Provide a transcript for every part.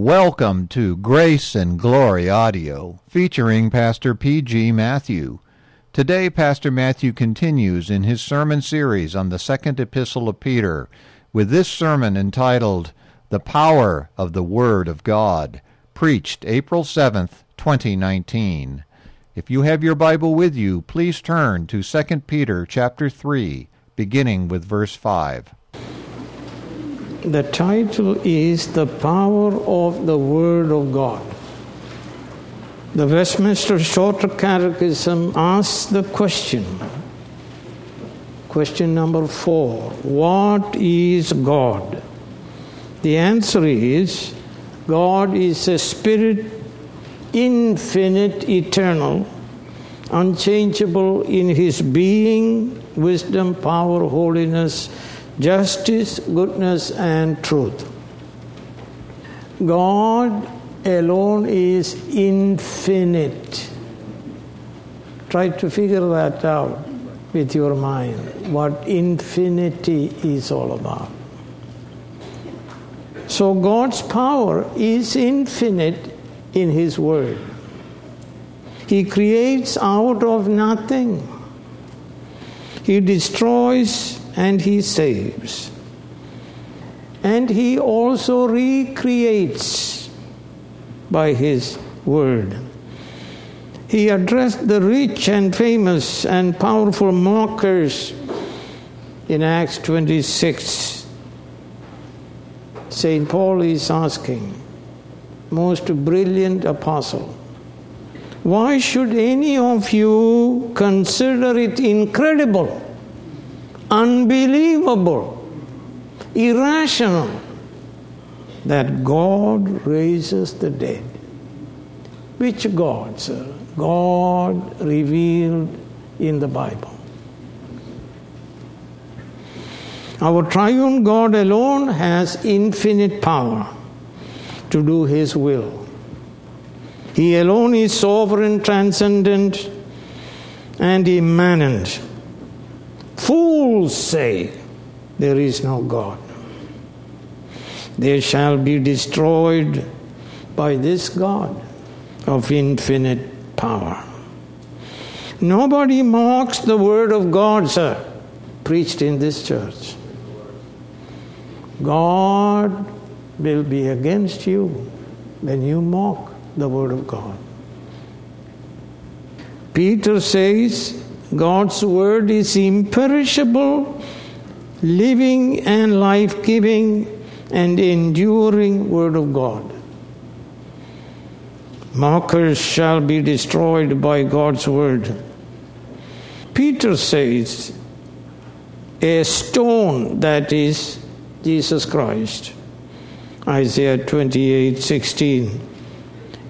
Welcome to Grace and Glory Audio, featuring Pastor P.G. Matthew. Today, Pastor Matthew continues in his sermon series on the second epistle of Peter with this sermon entitled, The Power of the Word of God, preached April 7th, 2019. If you have your Bible with you, please turn to 2 Peter chapter 3, beginning with verse 5. The title is The Power of the Word of God. The Westminster Shorter Catechism asks the question, question number four What is God? The answer is God is a spirit, infinite, eternal, unchangeable in his being, wisdom, power, holiness justice, goodness, and truth. God alone is infinite. Try to figure that out with your mind, what infinity is all about. So, God's power is infinite in His Word. He creates out of nothing, He destroys and he saves. And he also recreates by his word. He addressed the rich and famous and powerful mockers in Acts 26. St. Paul is asking, most brilliant apostle, why should any of you consider it incredible? Unbelievable, irrational that God raises the dead. Which God, sir? God revealed in the Bible. Our triune God alone has infinite power to do His will. He alone is sovereign, transcendent, and immanent. Fools say, There is no God. They shall be destroyed by this God of infinite power. Nobody mocks the word of God, sir, preached in this church. God will be against you when you mock the word of God. Peter says, God's word is imperishable, living and life giving, and enduring word of God. Mockers shall be destroyed by God's word. Peter says, a stone that is Jesus Christ. Isaiah 28 16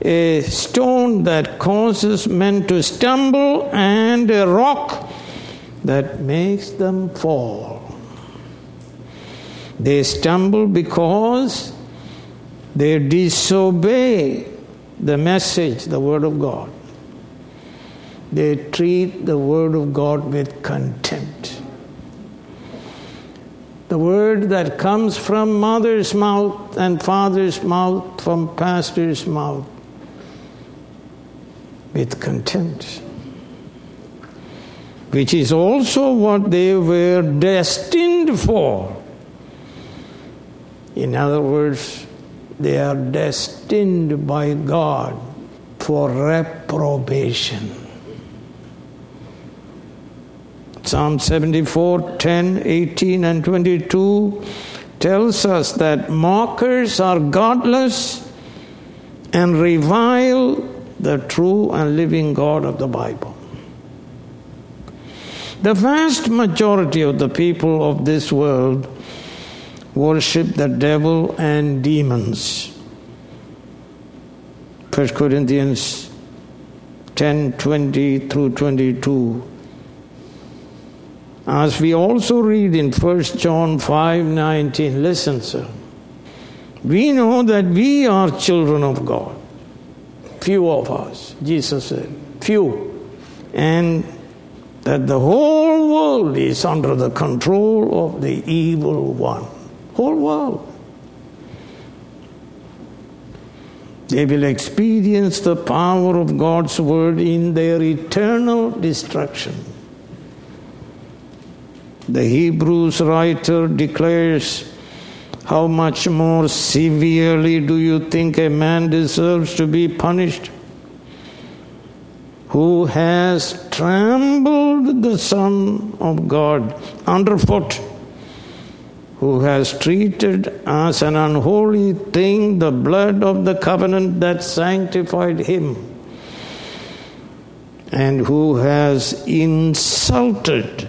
a stone that causes men to stumble, and a rock that makes them fall. They stumble because they disobey the message, the Word of God. They treat the Word of God with contempt. The word that comes from mother's mouth and father's mouth, from pastor's mouth, with contempt, which is also what they were destined for. In other words, they are destined by God for reprobation. Psalm 74 10, 18, and 22 tells us that mockers are godless and revile the true and living God of the Bible. The vast majority of the people of this world worship the devil and demons. 1 Corinthians 10 20 through 22. As we also read in 1 John 5 19, listen, sir. We know that we are children of God few of us, Jesus said, few. And that the whole world is under the control of the evil one. Whole world. They will experience the power of God's word in their eternal destruction. The Hebrews writer declares, How much more severely do you think a man deserves to be punished? Who has trampled the Son of God underfoot? who has treated as an unholy thing the blood of the covenant that sanctified him, and who has insulted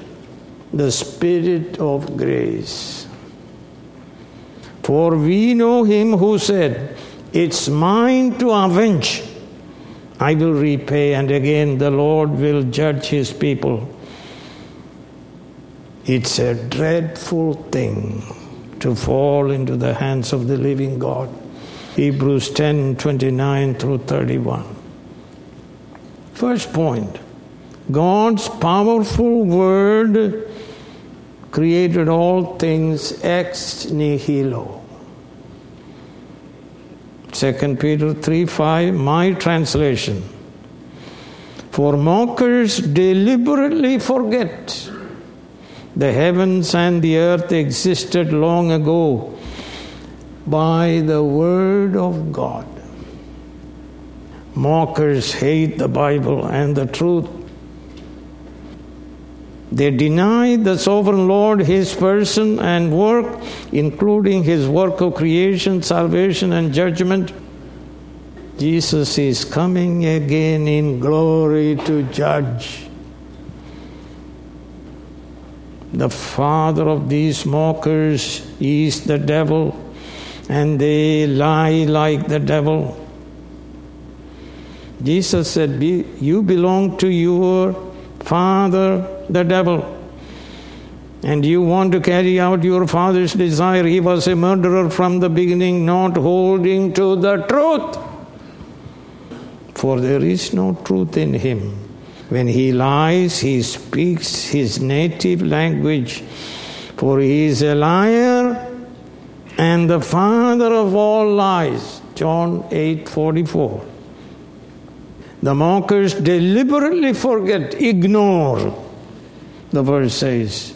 the Spirit of grace. For we know him who said, It's mine to avenge. I will repay, and again the Lord will judge his people. It's a dreadful thing to fall into the hands of the living God. Hebrews 10 29 through 31. First point God's powerful word created all things ex nihilo. 2 Peter 3 5, my translation. For mockers deliberately forget the heavens and the earth existed long ago by the Word of God. Mockers hate the Bible and the truth. They deny the sovereign Lord, His person and work, including His work of creation, salvation, and judgment. Jesus is coming again in glory to judge. The father of these mockers is the devil, and they lie like the devil. Jesus said, You belong to your father, the devil, and you want to carry out your father's desire. He was a murderer from the beginning, not holding to the truth, for there is no truth in him. When he lies, he speaks his native language, for he is a liar and the father of all lies. John 8:44. The mockers deliberately forget, ignore. The verse says,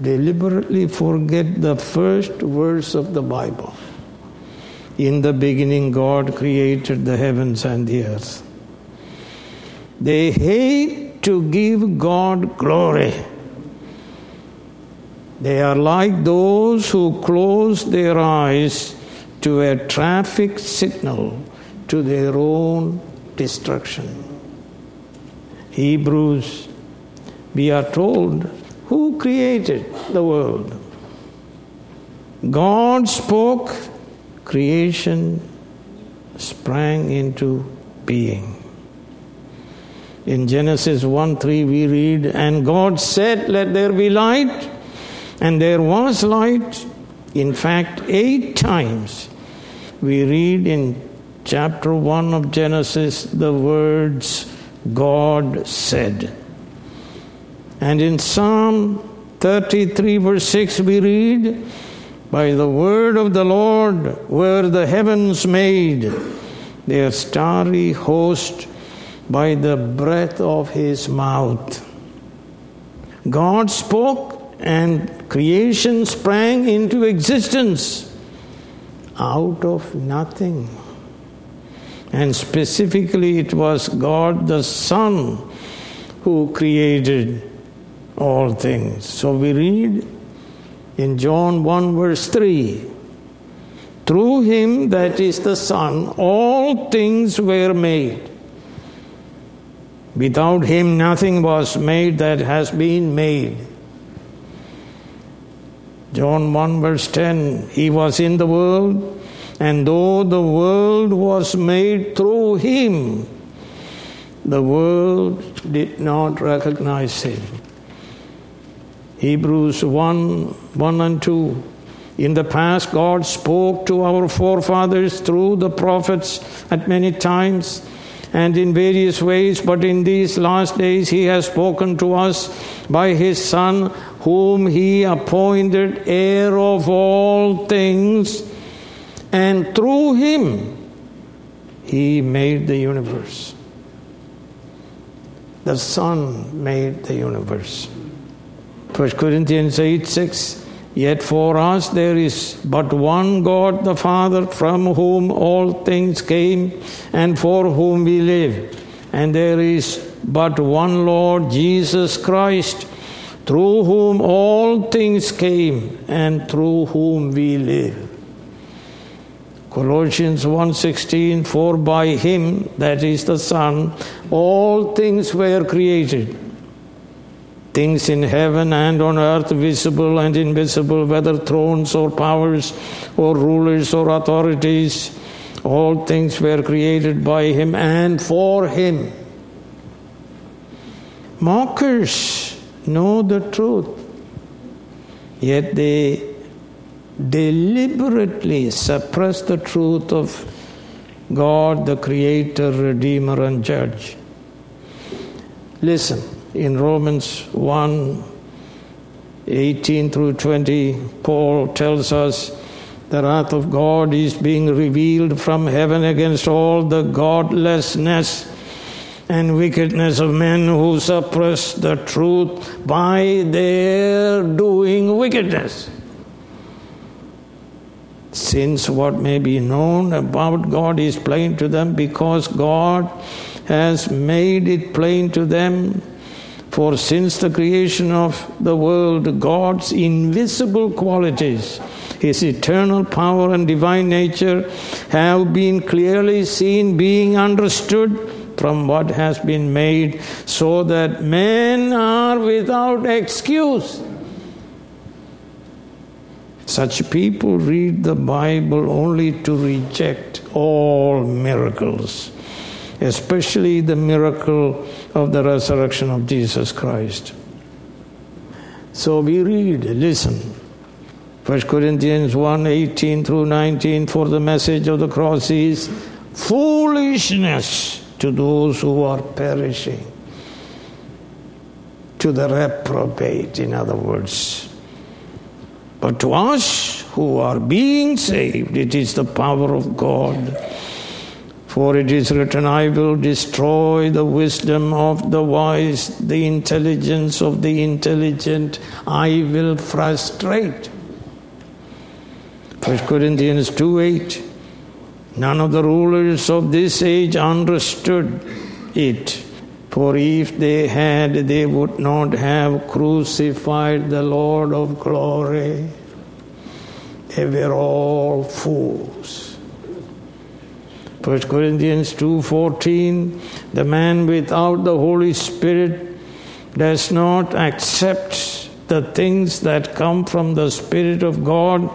deliberately forget the first verse of the Bible. In the beginning, God created the heavens and the earth. They hate to give God glory. They are like those who close their eyes to a traffic signal to their own destruction. Hebrews, we are told, who created the world? God spoke, creation sprang into being. In Genesis 1 3, we read, And God said, Let there be light, and there was light. In fact, eight times we read in chapter 1 of Genesis the words, God said. And in Psalm 33, verse 6, we read, By the word of the Lord were the heavens made, their starry host by the breath of his mouth. God spoke and creation sprang into existence out of nothing. And specifically, it was God the Son who created all things. So we read in John 1, verse 3 Through him, that is the Son, all things were made Without him, nothing was made that has been made. John 1, verse 10 He was in the world, and though the world was made through him, the world did not recognize him. Hebrews 1 1 and 2. In the past, God spoke to our forefathers through the prophets at many times and in various ways, but in these last days he has spoken to us by his Son, whom he appointed heir of all things, and through him he made the universe. The Son made the universe. 1 Corinthians 8 6. Yet for us there is but one God the Father, from whom all things came and for whom we live. And there is but one Lord Jesus Christ, through whom all things came and through whom we live. Colossians 1:16 for by him that is the son all things were created things in heaven and on earth visible and invisible whether thrones or powers or rulers or authorities all things were created by him and for him. Mockers know the truth yet they deliberately suppress the truth of God, the Creator, Redeemer, and Judge. Listen, in Romans 1 18 through 20, Paul tells us the wrath of God is being revealed from heaven against all the godlessness and wickedness of men who suppress the truth by their doing wickedness since what may be known about God is plain to them because God has made it plain to them. For since the creation of the world, God's invisible qualities, His eternal power and divine nature, have been clearly seen, being understood from what has been made, so that men are without excuse. Such people read the Bible only to reject all miracles, especially the miracle of the resurrection of Jesus Christ. So we read, listen. 1 Corinthians 1 18 through 19 For the message of the cross is foolishness to those who are perishing, to the reprobate, in other words. But to us who are being saved, it is the power of God. For it is written, I will destroy the wisdom of the wise, the intelligence of the intelligent, I will frustrate. 1 Corinthians 2 8. None of the rulers of this age understood it. For if they had, they would not have crucified the Lord of glory. They were all fools. 1 Corinthians 2:14 The man without the Holy Spirit does not accept the things that come from the Spirit of God,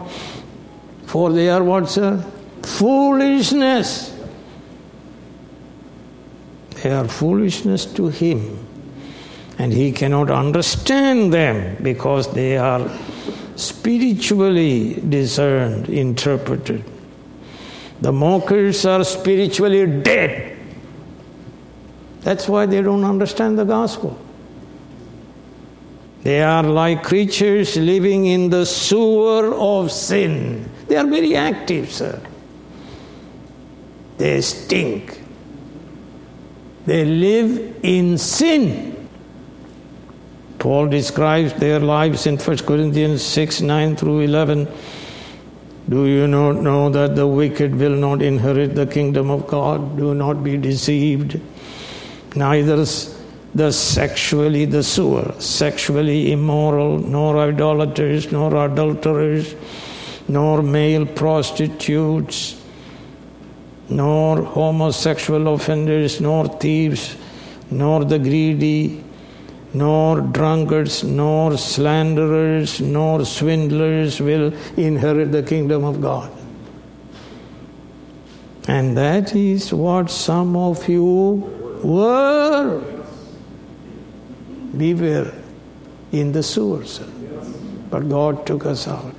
for they are what, sir? Foolishness they are foolishness to him. And he cannot understand them because they are spiritually discerned, interpreted. The mockers are spiritually dead. That's why they don't understand the gospel. They are like creatures living in the sewer of sin. They are very active, sir. They stink. They live in sin. Paul describes their lives in 1 Corinthians 6 9 through 11. Do you not know that the wicked will not inherit the kingdom of God? Do not be deceived. Neither the sexually the sewer, sexually immoral, nor idolaters, nor adulterers, nor male prostitutes nor homosexual offenders, nor thieves, nor the greedy, nor drunkards, nor slanderers, nor swindlers will inherit the kingdom of God. And that is what some of you were. We were in the sewers, but God took us out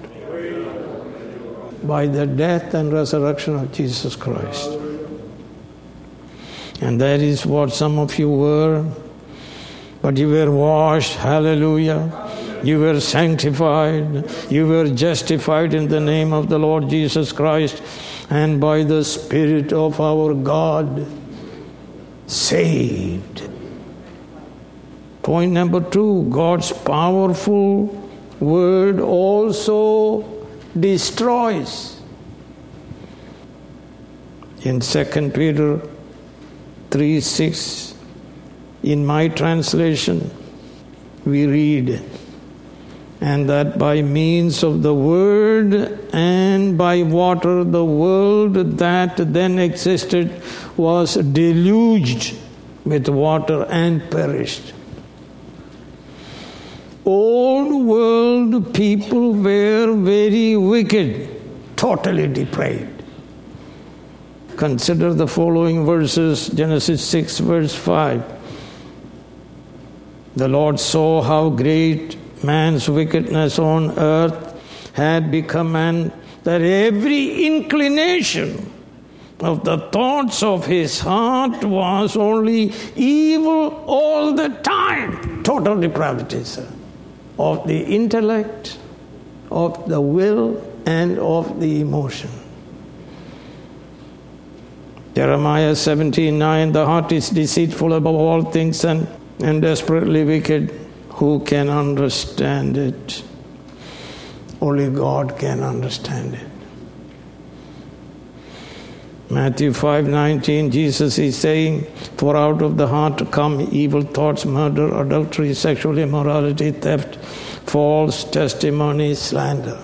by the death and resurrection of Jesus Christ. And that is what some of you were. But you were washed, hallelujah. You were sanctified. You were justified in the name of the Lord Jesus Christ and by the Spirit of our God saved. Point number two God's powerful word also destroys. In 2 Peter 3 6, in my translation, we read, and that by means of the word and by water the world that then existed was deluged with water and perished. Old world people were very wicked, totally depraved. Consider the following verses Genesis 6, verse 5. The Lord saw how great man's wickedness on earth had become, and that every inclination of the thoughts of his heart was only evil all the time. Total depravity, sir, of the intellect, of the will, and of the emotion. Jeremiah 17 9 The heart is deceitful above all things and, and desperately wicked. Who can understand it? Only God can understand it. Matthew 5:19 Jesus is saying for out of the heart come evil thoughts murder adultery sexual immorality theft false testimony slander.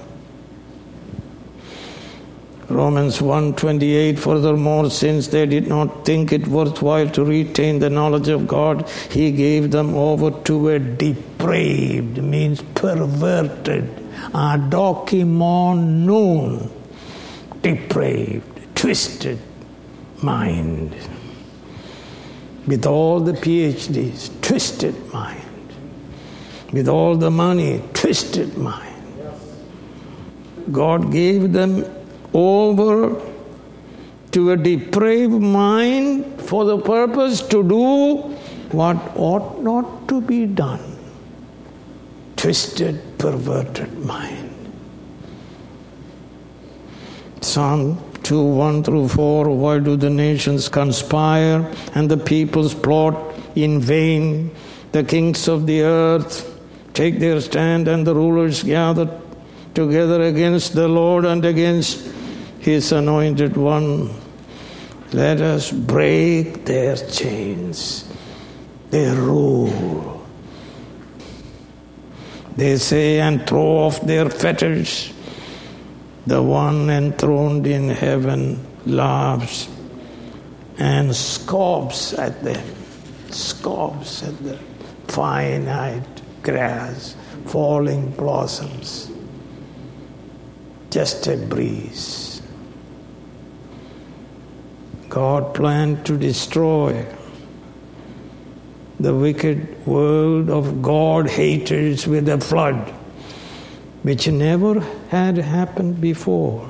Romans 1:28 Furthermore since they did not think it worthwhile to retain the knowledge of God he gave them over to a depraved means perverted adokimon known depraved twisted mind with all the PhDs twisted mind with all the money twisted mind God gave them over to a depraved mind for the purpose to do what ought not to be done. Twisted, perverted mind. Psalm 2 1 through 4 Why do the nations conspire and the peoples plot in vain? The kings of the earth take their stand and the rulers gather together against the Lord and against his anointed one. Let us break their chains, their rule. They say, and throw off their fetters. The one enthroned in heaven laughs and scoffs at them, scoffs at the finite grass, falling blossoms, just a breeze. God planned to destroy the wicked world of God haters with a flood, which never had happened before.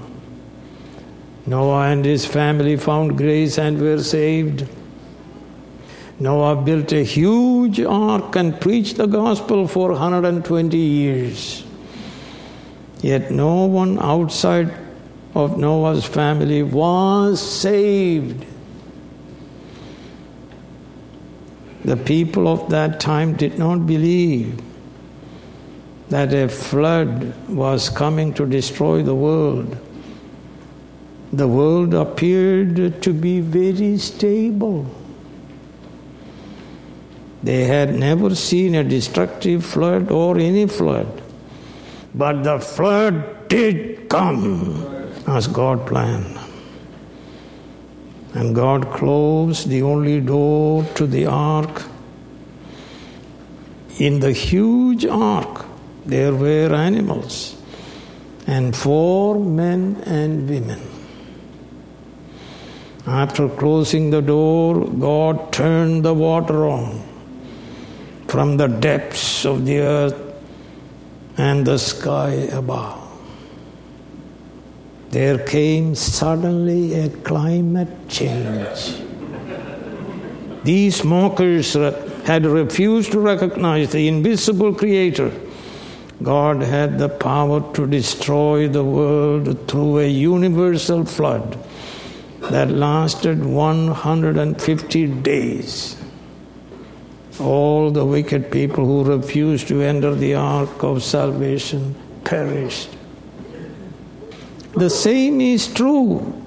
Noah and his family found grace and were saved. Noah built a huge ark and preached the gospel for 120 years. Yet no one outside of Noah's family was saved. The people of that time did not believe that a flood was coming to destroy the world. The world appeared to be very stable. They had never seen a destructive flood or any flood. But the flood did come as God planned. And God closed the only door to the ark. In the huge ark, there were animals and four men and women. After closing the door, God turned the water on from the depths of the earth and the sky above there came suddenly a climate change. These mockers had refused to recognize the invisible Creator. God had the power to destroy the world through a universal flood that lasted 150 days. All the wicked people who refused to enter the ark of salvation perished. The same is true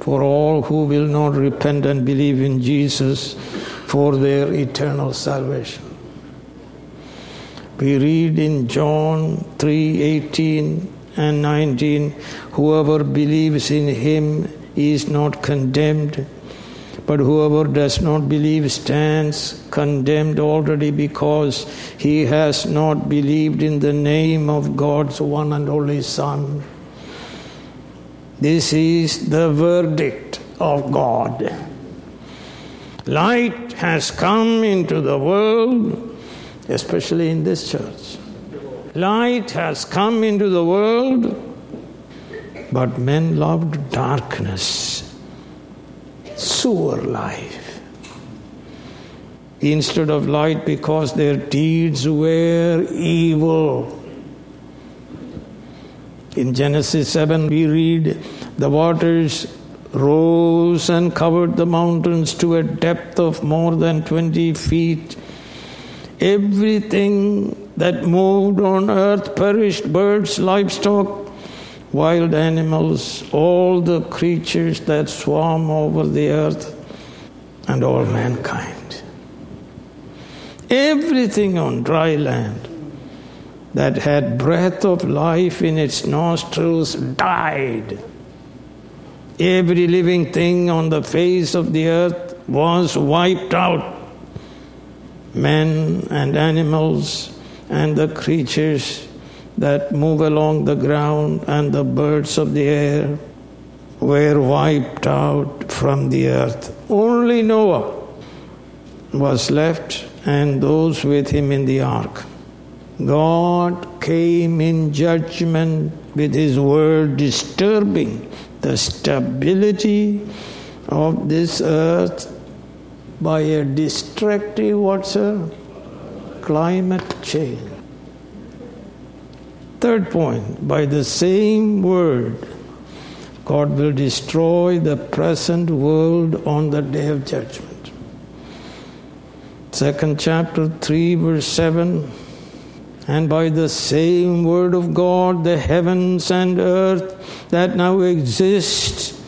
for all who will not repent and believe in Jesus for their eternal salvation. We read in John 3:18 and 19, whoever believes in him is not condemned, but whoever does not believe stands condemned already because he has not believed in the name of God's one and only Son. This is the verdict of God. Light has come into the world, especially in this church. Light has come into the world but men loved darkness, sewer life, instead of light because their deeds were evil. In Genesis 7, we read, The waters rose and covered the mountains to a depth of more than 20 feet. Everything that moved on earth perished birds, livestock, wild animals, all the creatures that swarm over the earth, and all mankind. Everything on dry land that had breath of life in its nostrils died. Every living thing on the face of the earth was wiped out. Men and animals and the creatures that move along the ground and the birds of the air were wiped out from the earth. Only Noah was left and those with him in the ark. God came in judgment with his word, disturbing the stability of this earth by a destructive what's a climate change. Third point by the same word, God will destroy the present world on the day of judgment. Second chapter 3, verse 7. And by the same word of God, the heavens and earth that now exist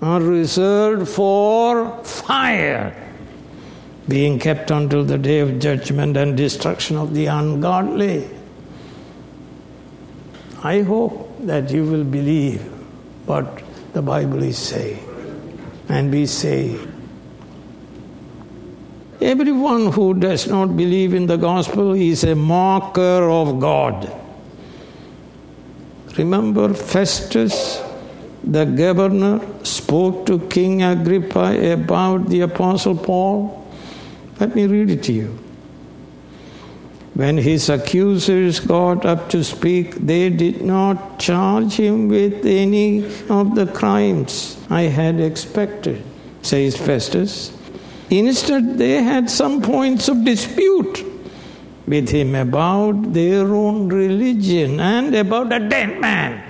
are reserved for fire, being kept until the day of judgment and destruction of the ungodly. I hope that you will believe what the Bible is saying and be saved. Everyone who does not believe in the gospel is a mocker of God. Remember, Festus, the governor, spoke to King Agrippa about the Apostle Paul? Let me read it to you. When his accusers got up to speak, they did not charge him with any of the crimes I had expected, says Festus. Instead, they had some points of dispute with him about their own religion and about a dead man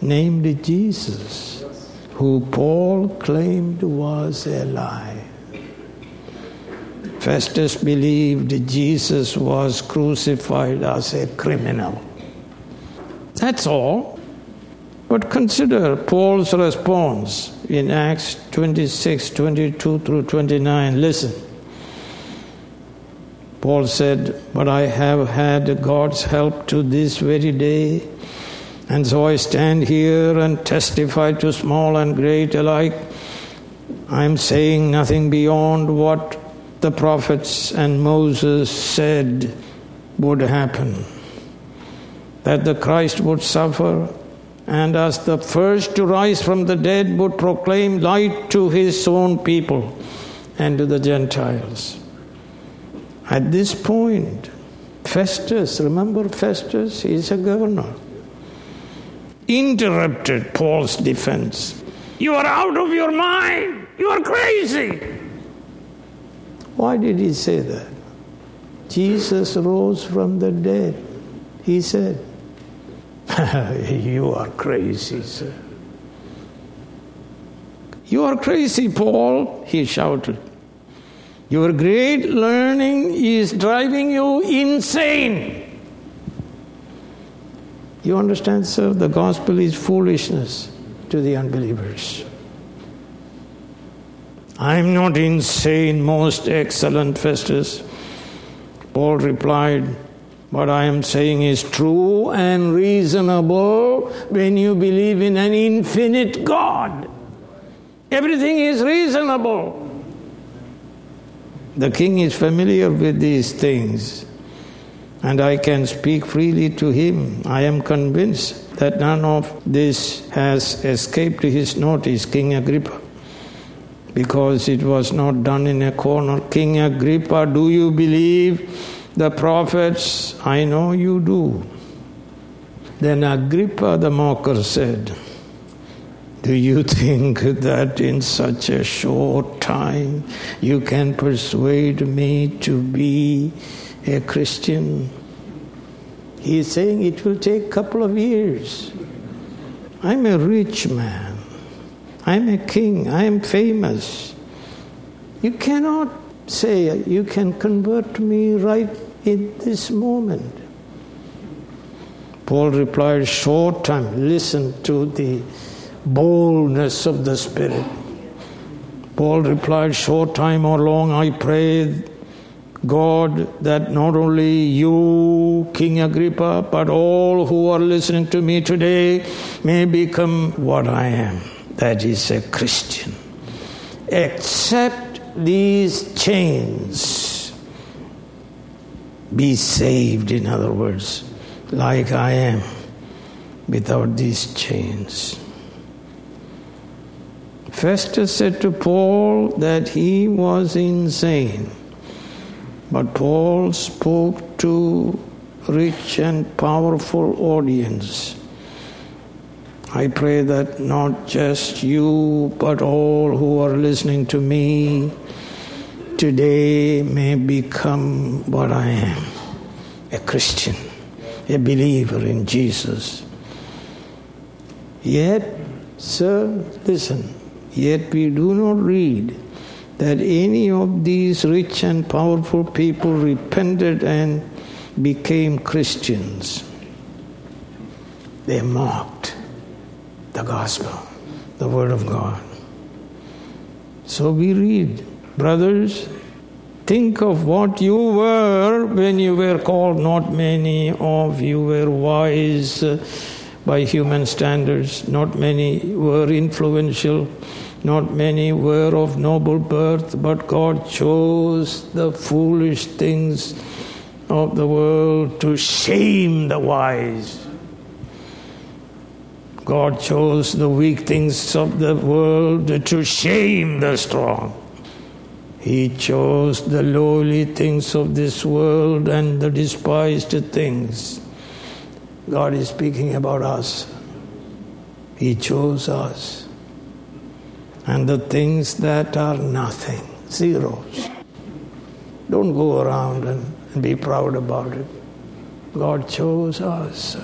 named Jesus, who Paul claimed was alive. Festus believed Jesus was crucified as a criminal. That's all. But consider Paul's response in Acts 26 22 through 29. Listen. Paul said, But I have had God's help to this very day, and so I stand here and testify to small and great alike. I'm saying nothing beyond what the prophets and Moses said would happen that the Christ would suffer and as the first to rise from the dead would proclaim light to his own people and to the Gentiles. At this point, Festus, remember Festus, he's a governor, interrupted Paul's defense. You are out of your mind. You are crazy. Why did he say that? Jesus rose from the dead. He said, You are crazy, sir. You are crazy, Paul, he shouted. Your great learning is driving you insane. You understand, sir? The gospel is foolishness to the unbelievers. I'm not insane, most excellent Festus. Paul replied, What I am saying is true and reasonable when you believe in an infinite God. Everything is reasonable. The king is familiar with these things, and I can speak freely to him. I am convinced that none of this has escaped his notice, King Agrippa, because it was not done in a corner. King Agrippa, do you believe the prophets? I know you do. Then Agrippa the mocker said, do you think that in such a short time you can persuade me to be a Christian? He is saying it will take a couple of years. I'm a rich man. I'm a king. I am famous. You cannot say you can convert me right in this moment. Paul replied, Short time. Listen to the boldness of the Spirit. Paul replied, Short time or long, I pray God that not only you, King Agrippa, but all who are listening to me today may become what I am. That is a Christian. Accept these chains. Be saved, in other words, like I am, without these chains. Festus said to Paul that he was insane. But Paul spoke to rich and powerful audience. I pray that not just you, but all who are listening to me today may become what I am a Christian, a believer in Jesus. Yet, sir, listen, Yet we do not read that any of these rich and powerful people repented and became Christians. They mocked the gospel, the word of God. So we read, brothers, think of what you were when you were called. Not many of you were wise by human standards, not many were influential not many were of noble birth, but God chose the foolish things of the world to shame the wise. God chose the weak things of the world to shame the strong. He chose the lowly things of this world and the despised things. God is speaking about us. He chose us and the things that are nothing, zeros. Don't go around and, be proud about it. God chose us.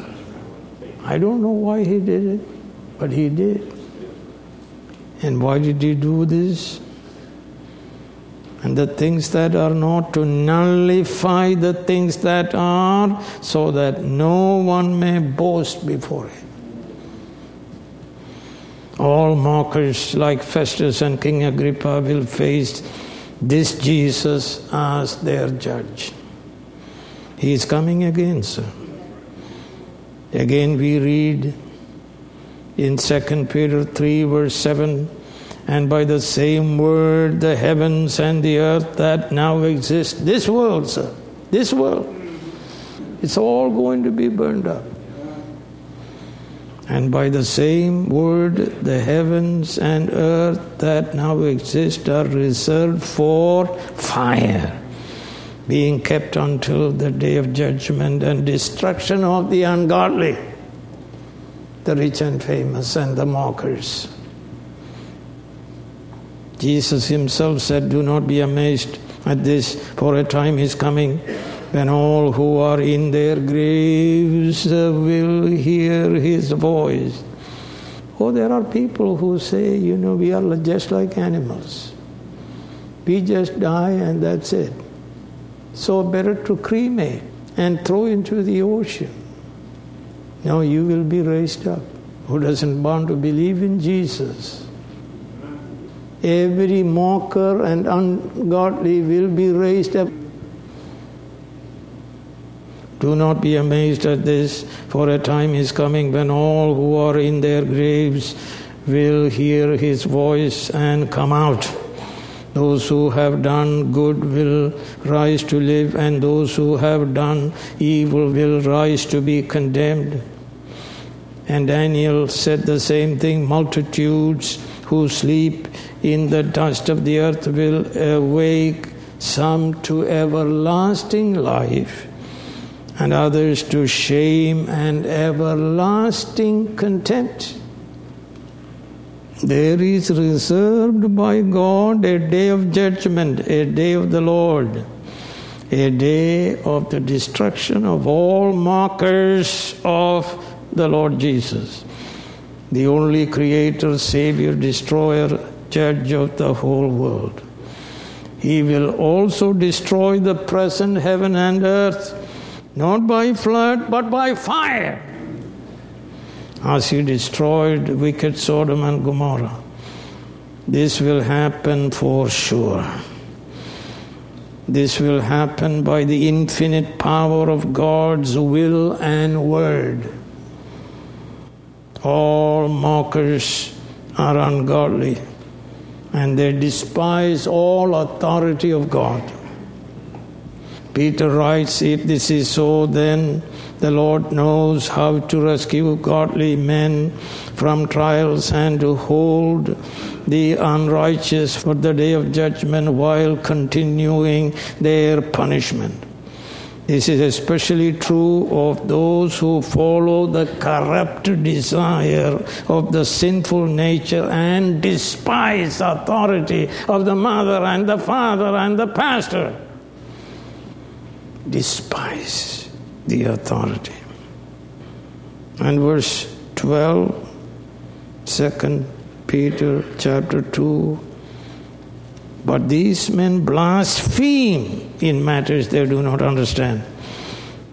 I don't know why He did it, but He did. And why did He do this? And the things that are not to nullify the things that are, so that no one may boast before Him. All mockers like Festus and King Agrippa will face this Jesus as their judge. He is coming again, sir. Again, we read in 2 Peter 3, verse 7 and by the same word, the heavens and the earth that now exist, this world, sir, this world, it's all going to be burned up. And by the same word, the heavens and earth that now exist are reserved for fire, being kept until the day of judgment and destruction of the ungodly, the rich and famous, and the mockers. Jesus himself said, Do not be amazed at this, for a time is coming when all who are in their graves will hear his voice. Oh, there are people who say, you know, we are just like animals. We just die and that's it. So better to cremate and throw into the ocean. Now you will be raised up. Who doesn't want to believe in Jesus? Every mocker and ungodly will be raised up. Do not be amazed at this, for a time is coming when all who are in their graves will hear his voice and come out. Those who have done good will rise to live, and those who have done evil will rise to be condemned. And Daniel said the same thing multitudes who sleep in the dust of the earth will awake, some to everlasting life and others to shame and everlasting contempt. There is reserved by God a day of judgment, a day of the Lord, a day of the destruction of all mockers of the Lord Jesus, the only Creator, Savior, Destroyer, Judge of the whole world. He will also destroy the present heaven and earth not by flood, but by fire, as he destroyed wicked Sodom and Gomorrah. This will happen for sure. This will happen by the infinite power of God's will and word. All mockers are ungodly and they despise all authority of God. Peter writes, If this is so, then the Lord knows how to rescue godly men from trials and to hold the unrighteous for the day of judgment while continuing their punishment. This is especially true of those who follow the corrupt desire of the sinful nature and despise authority of the mother and the father and the pastor despise the authority. And verse 12, 2 Peter chapter 2. But these men blaspheme in matters they do not understand.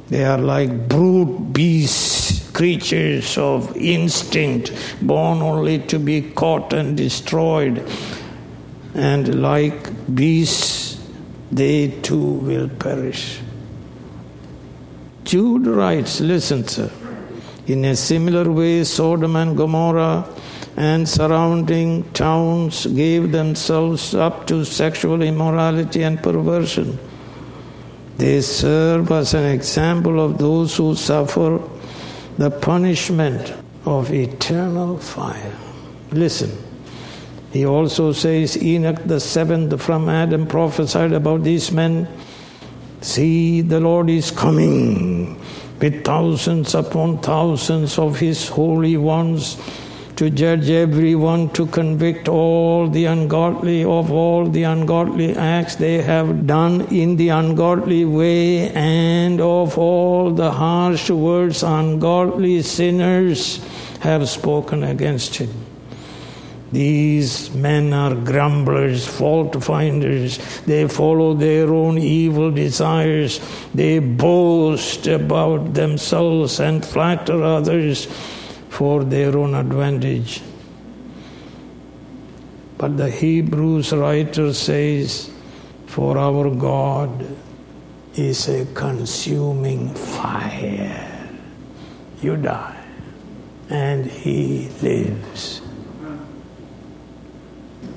They are like brute beasts, creatures of instinct, born only to be caught and destroyed. And like beasts, they too will perish. Jude writes, Listen, sir. In a similar way, Sodom and Gomorrah and surrounding towns gave themselves up to sexual immorality and perversion. They serve as an example of those who suffer the punishment of eternal fire. Listen. He also says Enoch the seventh from Adam prophesied about these men See, the Lord is coming with thousands upon thousands of his holy ones to judge everyone, to convict all the ungodly of all the ungodly acts they have done in the ungodly way, and of all the harsh words ungodly sinners have spoken against him. These men are grumblers, fault finders. They follow their own evil desires. They boast about themselves and flatter others for their own advantage. But the Hebrews writer says, For our God is a consuming fire. You die, and He lives.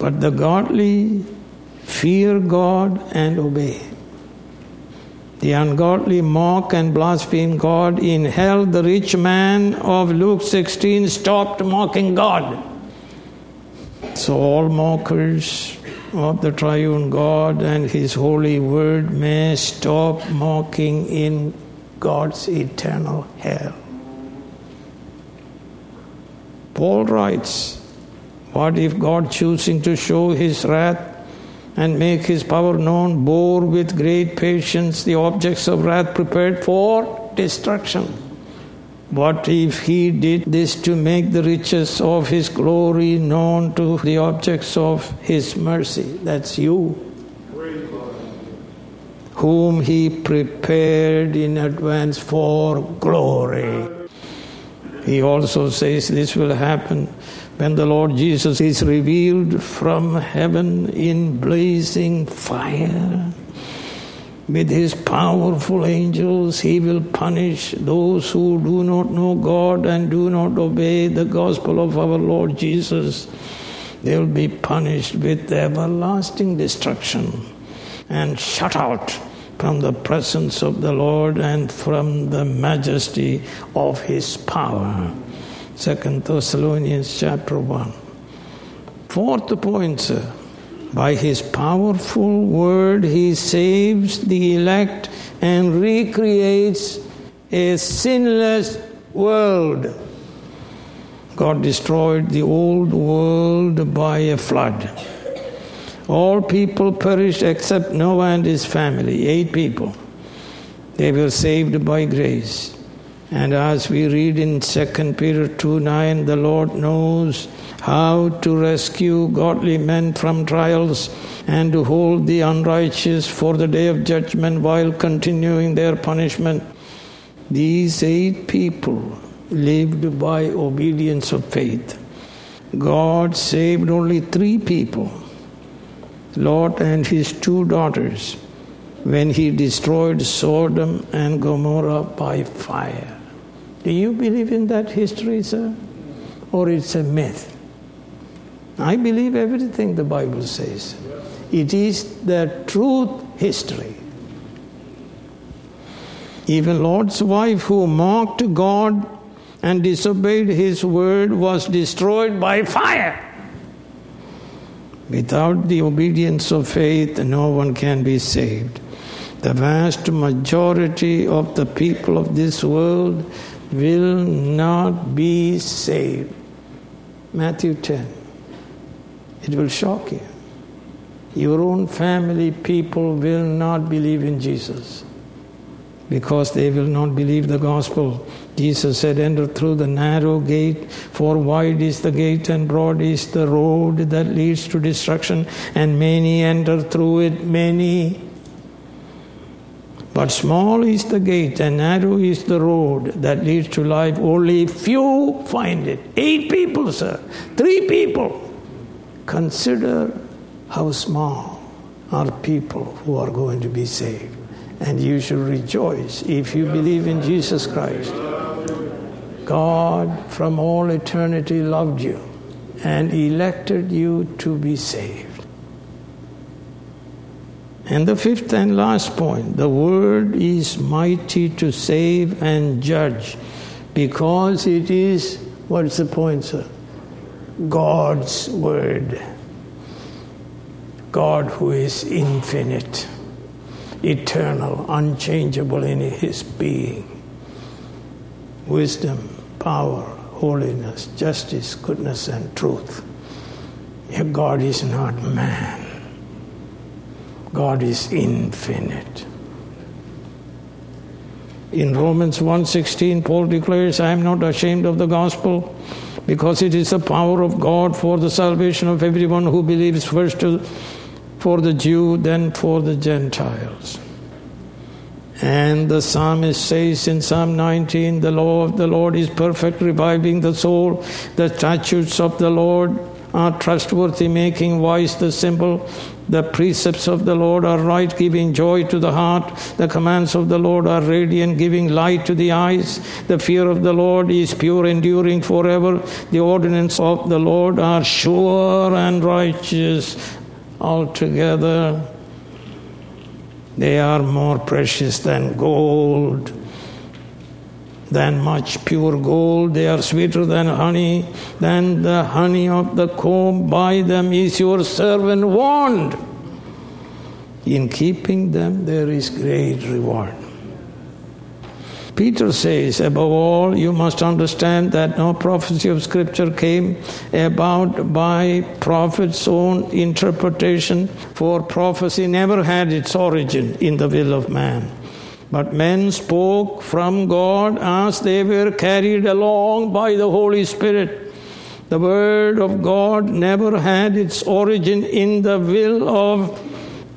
But the godly fear God and obey. The ungodly mock and blaspheme God. In hell, the rich man of Luke 16 stopped mocking God. So, all mockers of the triune God and His holy word may stop mocking in God's eternal hell. Paul writes, what if God, choosing to show his wrath and make his power known, bore with great patience the objects of wrath prepared for destruction? What if he did this to make the riches of his glory known to the objects of his mercy? That's you. Whom he prepared in advance for glory. He also says this will happen when the Lord Jesus is revealed from heaven in blazing fire with his powerful angels, he will punish those who do not know God and do not obey the gospel of our Lord Jesus. They will be punished with everlasting destruction and shut out from the presence of the Lord and from the majesty of his power. Second Thessalonians chapter 1. Fourth point, sir. By his powerful word, he saves the elect and recreates a sinless world. God destroyed the old world by a flood. All people perished except Noah and his family, eight people. They were saved by grace. And as we read in 2 Peter 2 9, the Lord knows how to rescue godly men from trials and to hold the unrighteous for the day of judgment while continuing their punishment. These eight people lived by obedience of faith. God saved only three people Lot and his two daughters when he destroyed Sodom and Gomorrah by fire. Do you believe in that history, sir? Or it's a myth? I believe everything the Bible says. It is the truth history. Even Lot's wife, who mocked God and disobeyed his word, was destroyed by fire. Without the obedience of faith, no one can be saved. The vast majority of the people of this world will not be saved. Matthew 10. It will shock you. Your own family people will not believe in Jesus because they will not believe the gospel. Jesus said, Enter through the narrow gate, for wide is the gate and broad is the road that leads to destruction, and many enter through it, many. But small is the gate and narrow is the road that leads to life. Only few find it. Eight people, sir. Three people. Consider how small are people who are going to be saved. And you should rejoice if you believe in Jesus Christ. God from all eternity loved you and elected you to be saved. And the fifth and last point the word is mighty to save and judge because it is, what's the point, sir? God's Word. God who is infinite, eternal, unchangeable in His being. Wisdom, power, holiness, justice, goodness, and truth. God is not man. God is infinite. In Romans 1:16 Paul declares, I am not ashamed of the gospel because it is the power of God for the salvation of everyone who believes, first to, for the Jew, then for the Gentiles. And the psalmist says in Psalm 19, The law of the Lord is perfect, reviving the soul. The statutes of the Lord are trustworthy, making wise the simple. The precepts of the Lord are right, giving joy to the heart. The commands of the Lord are radiant, giving light to the eyes. The fear of the Lord is pure, enduring forever. The ordinances of the Lord are sure and righteous altogether. They are more precious than gold than much pure gold. They are sweeter than honey, than the honey of the comb. By them is your servant warned. In keeping them, there is great reward. Peter says, above all, you must understand that no prophecy of Scripture came about by prophet's own interpretation, for prophecy never had its origin in the will of man But men spoke from God as they were carried along by the Holy Spirit. The Word of God never had its origin in the will of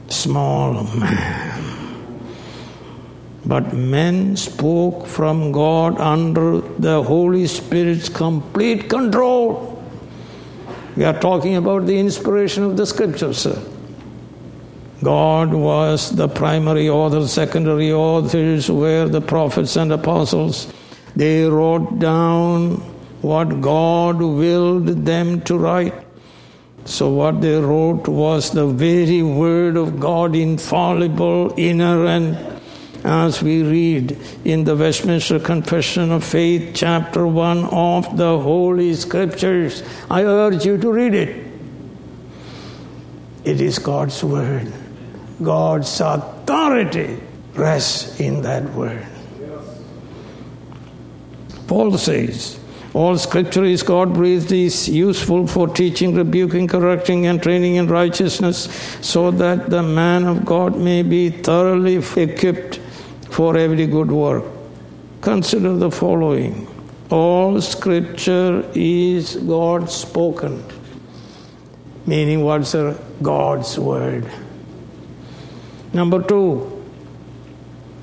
small man. But men spoke from God under the Holy Spirit's complete control. We are talking about the inspiration of the scriptures, sir. God was the primary author, secondary authors were the prophets and apostles. They wrote down what God willed them to write. So, what they wrote was the very word of God, infallible, inerrant, as we read in the Westminster Confession of Faith, chapter 1 of the Holy Scriptures. I urge you to read it. It is God's Word. God's authority rests in that Word. Paul says, all scripture is God breathed, is useful for teaching, rebuking, correcting, and training in righteousness, so that the man of God may be thoroughly equipped for every good work. Consider the following all scripture is God spoken, meaning what's God's word. Number two,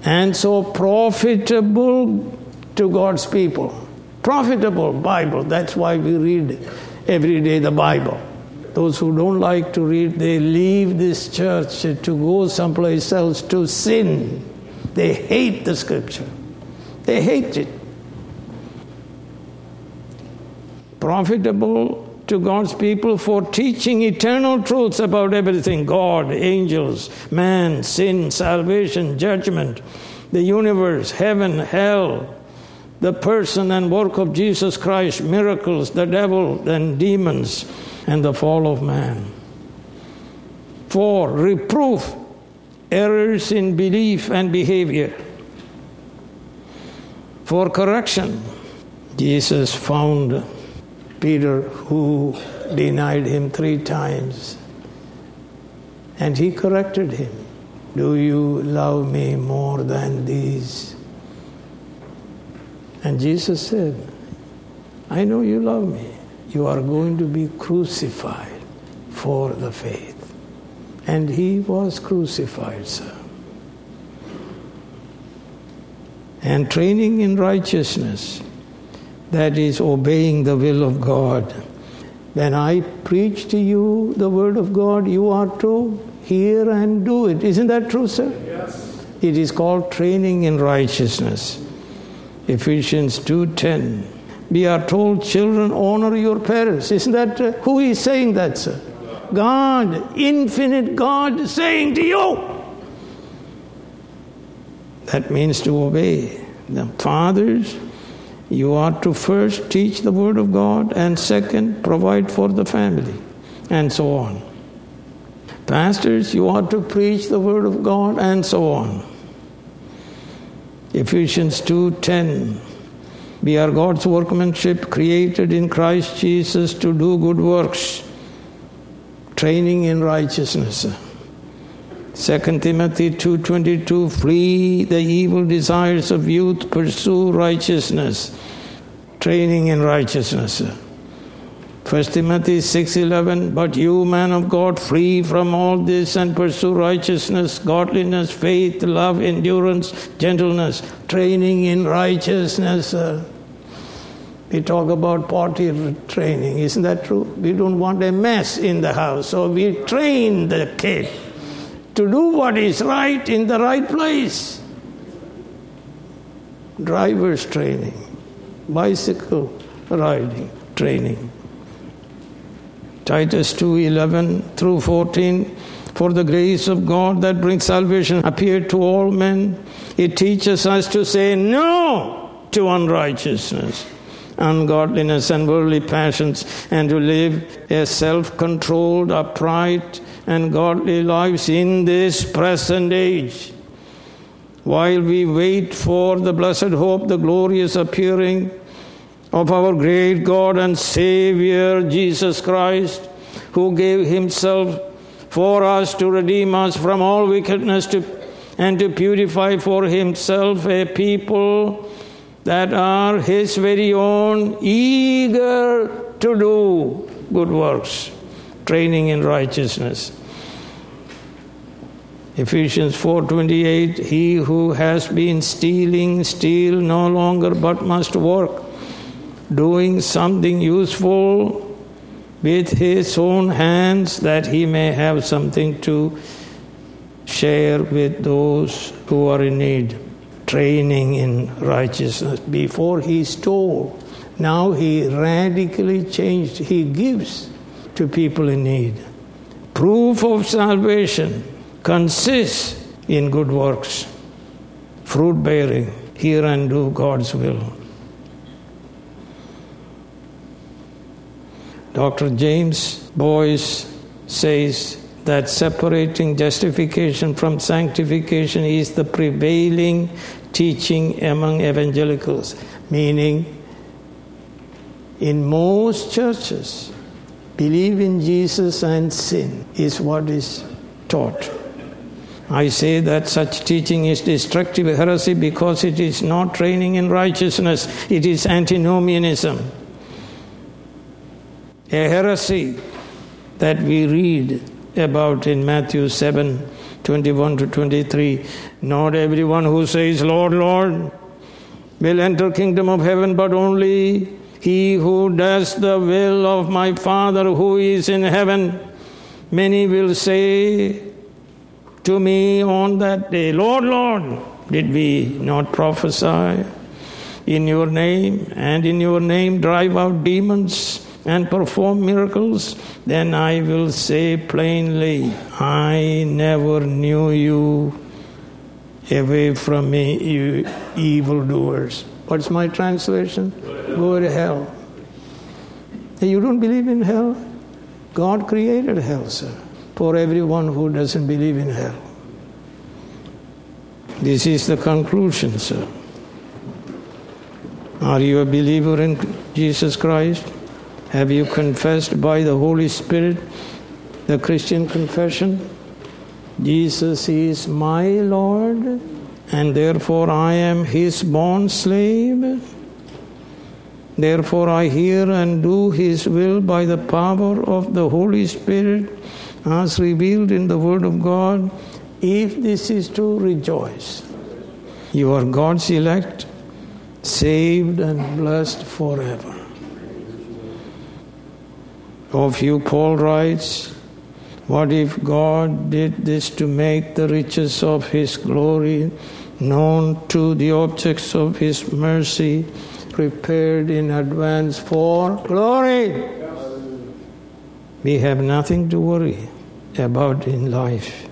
and so profitable to God's people. Profitable Bible, that's why we read every day the Bible. Those who don't like to read, they leave this church to go someplace else to sin. They hate the scripture. They hate it. Profitable to God's people for teaching eternal truths about everything God, angels, man, sin, salvation, judgment, the universe, heaven, hell, the person and work of Jesus Christ, miracles, the devil and demons, and the fall of man. For reproof errors in belief and behavior. For correction, Jesus found Peter who denied him three times and he corrected him. Do you love me more than these? And Jesus said, I know you love me. You are going to be crucified for the faith and he was crucified, sir. And training in righteousness, that is obeying the will of God. When I preach to you the word of God, you are to hear and do it. Isn't that true, sir? Yes. It is called training in righteousness. Ephesians 2:10. We are told, children, honor your parents. Isn't that uh, who is saying that, sir? God, infinite God, saying to you. That means to obey. The fathers, you are to first teach the Word of God, and second, provide for the family, and so on. Pastors, you are to preach the Word of God, and so on. Ephesians 2:10 We are God's workmanship created in Christ Jesus to do good works training in righteousness. 2 Timothy 2:22 flee the evil desires of youth pursue righteousness training in righteousness. 1 Timothy 6:11 but you man of God flee from all this and pursue righteousness godliness faith love endurance gentleness training in righteousness. We talk about potty training, isn't that true? We don't want a mess in the house, so we train the kid to do what is right in the right place. Driver's training, bicycle riding training. Titus 2:11 through 14 for the grace of God that brings salvation appeared to all men. It teaches us to say no to unrighteousness ungodliness and worldly passions, and to live a self controlled, upright, and godly lives in this present age. While we wait for the blessed hope, the glorious appearing of our great God and Savior Jesus Christ, who gave Himself for us to redeem us from all wickedness to, and to purify for himself a people that are his very own, eager to do good works, training in righteousness. Ephesians 4:28 He who has been stealing steal no longer but must work doing something useful with his own hands that he may have something to share with those who are in need. Training in righteousness. Before he stole now he radically changed. He gives to people in need proof of salvation consists in good works, fruit bearing, hear and do God's will. Dr. James Boice says that separating justification from sanctification is the prevailing teaching among evangelicals, meaning, in most churches, believe in Jesus and sin is what is taught. I say that such teaching is destructive heresy because it is not training in righteousness, it is antinomianism. A heresy that we read about in Matthew 7 21 to 23. Not everyone who says, Lord, Lord, will enter kingdom of heaven, but only he who does the will of my Father who is in heaven. Many will say, to me on that day, Lord, Lord, did we not prophesy in your name and in your name drive out demons and perform miracles? Then I will say plainly, I never knew you. Away from me, you evildoers. What's my translation? Go to hell. You don't believe in hell? God created hell, sir for everyone who doesn't believe in hell. This is the conclusion, sir. Are you a believer in Jesus Christ? Have you confessed by the Holy Spirit the Christian confession? Jesus is my Lord, and therefore I am his bond slave. Therefore I hear and do his will by the power of the Holy Spirit as revealed in the Word of God, if this is to rejoice. You are God's elect, saved and blessed forever. Of you, Paul writes, What if God did this to make the riches of his glory known to the objects of his mercy, prepared in advance for glory? we have nothing to worry about in life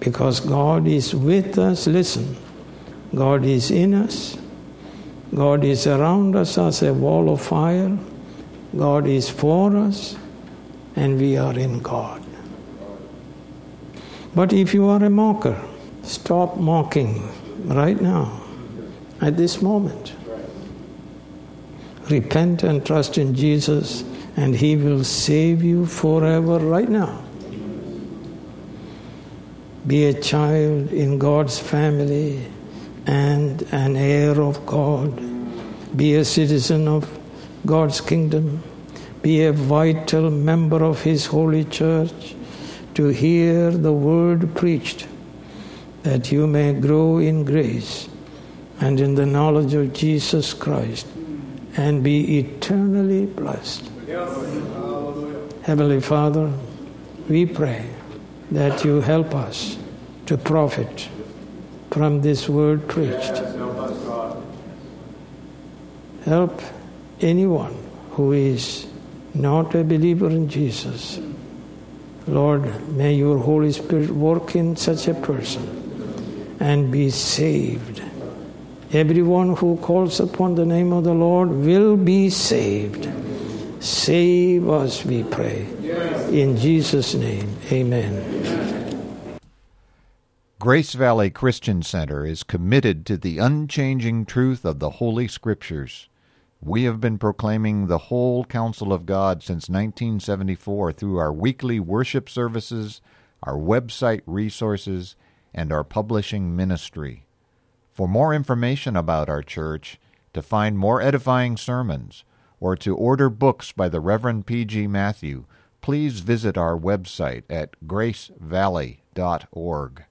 because God is with us. Listen, God is in us, God is around us as a wall of fire, God is for us, and we are in God. But if you are a mocker, stop mocking right now, at this moment. Repent and trust in Jesus and He will save you forever right now. Be a child in God's family and an heir of God. Be a citizen of God's kingdom. Be a vital member of His holy church to hear the word preached, that you may grow in grace and in the knowledge of Jesus Christ and be eternally blessed. Heavenly Father, we pray that you help us to profit from this word preached. Help anyone who is not a believer in Jesus. Lord, may your Holy Spirit work in such a person and be saved. Everyone who calls upon the name of the Lord will be saved. Save us, we pray. In Jesus' name, amen. Grace Valley Christian Center is committed to the unchanging truth of the Holy Scriptures. We have been proclaiming the whole counsel of God since 1974 through our weekly worship services, our website resources, and our publishing ministry. For more information about our church, to find more edifying sermons, or to order books by the Reverend P.G. Matthew, please visit our website at gracevalley.org.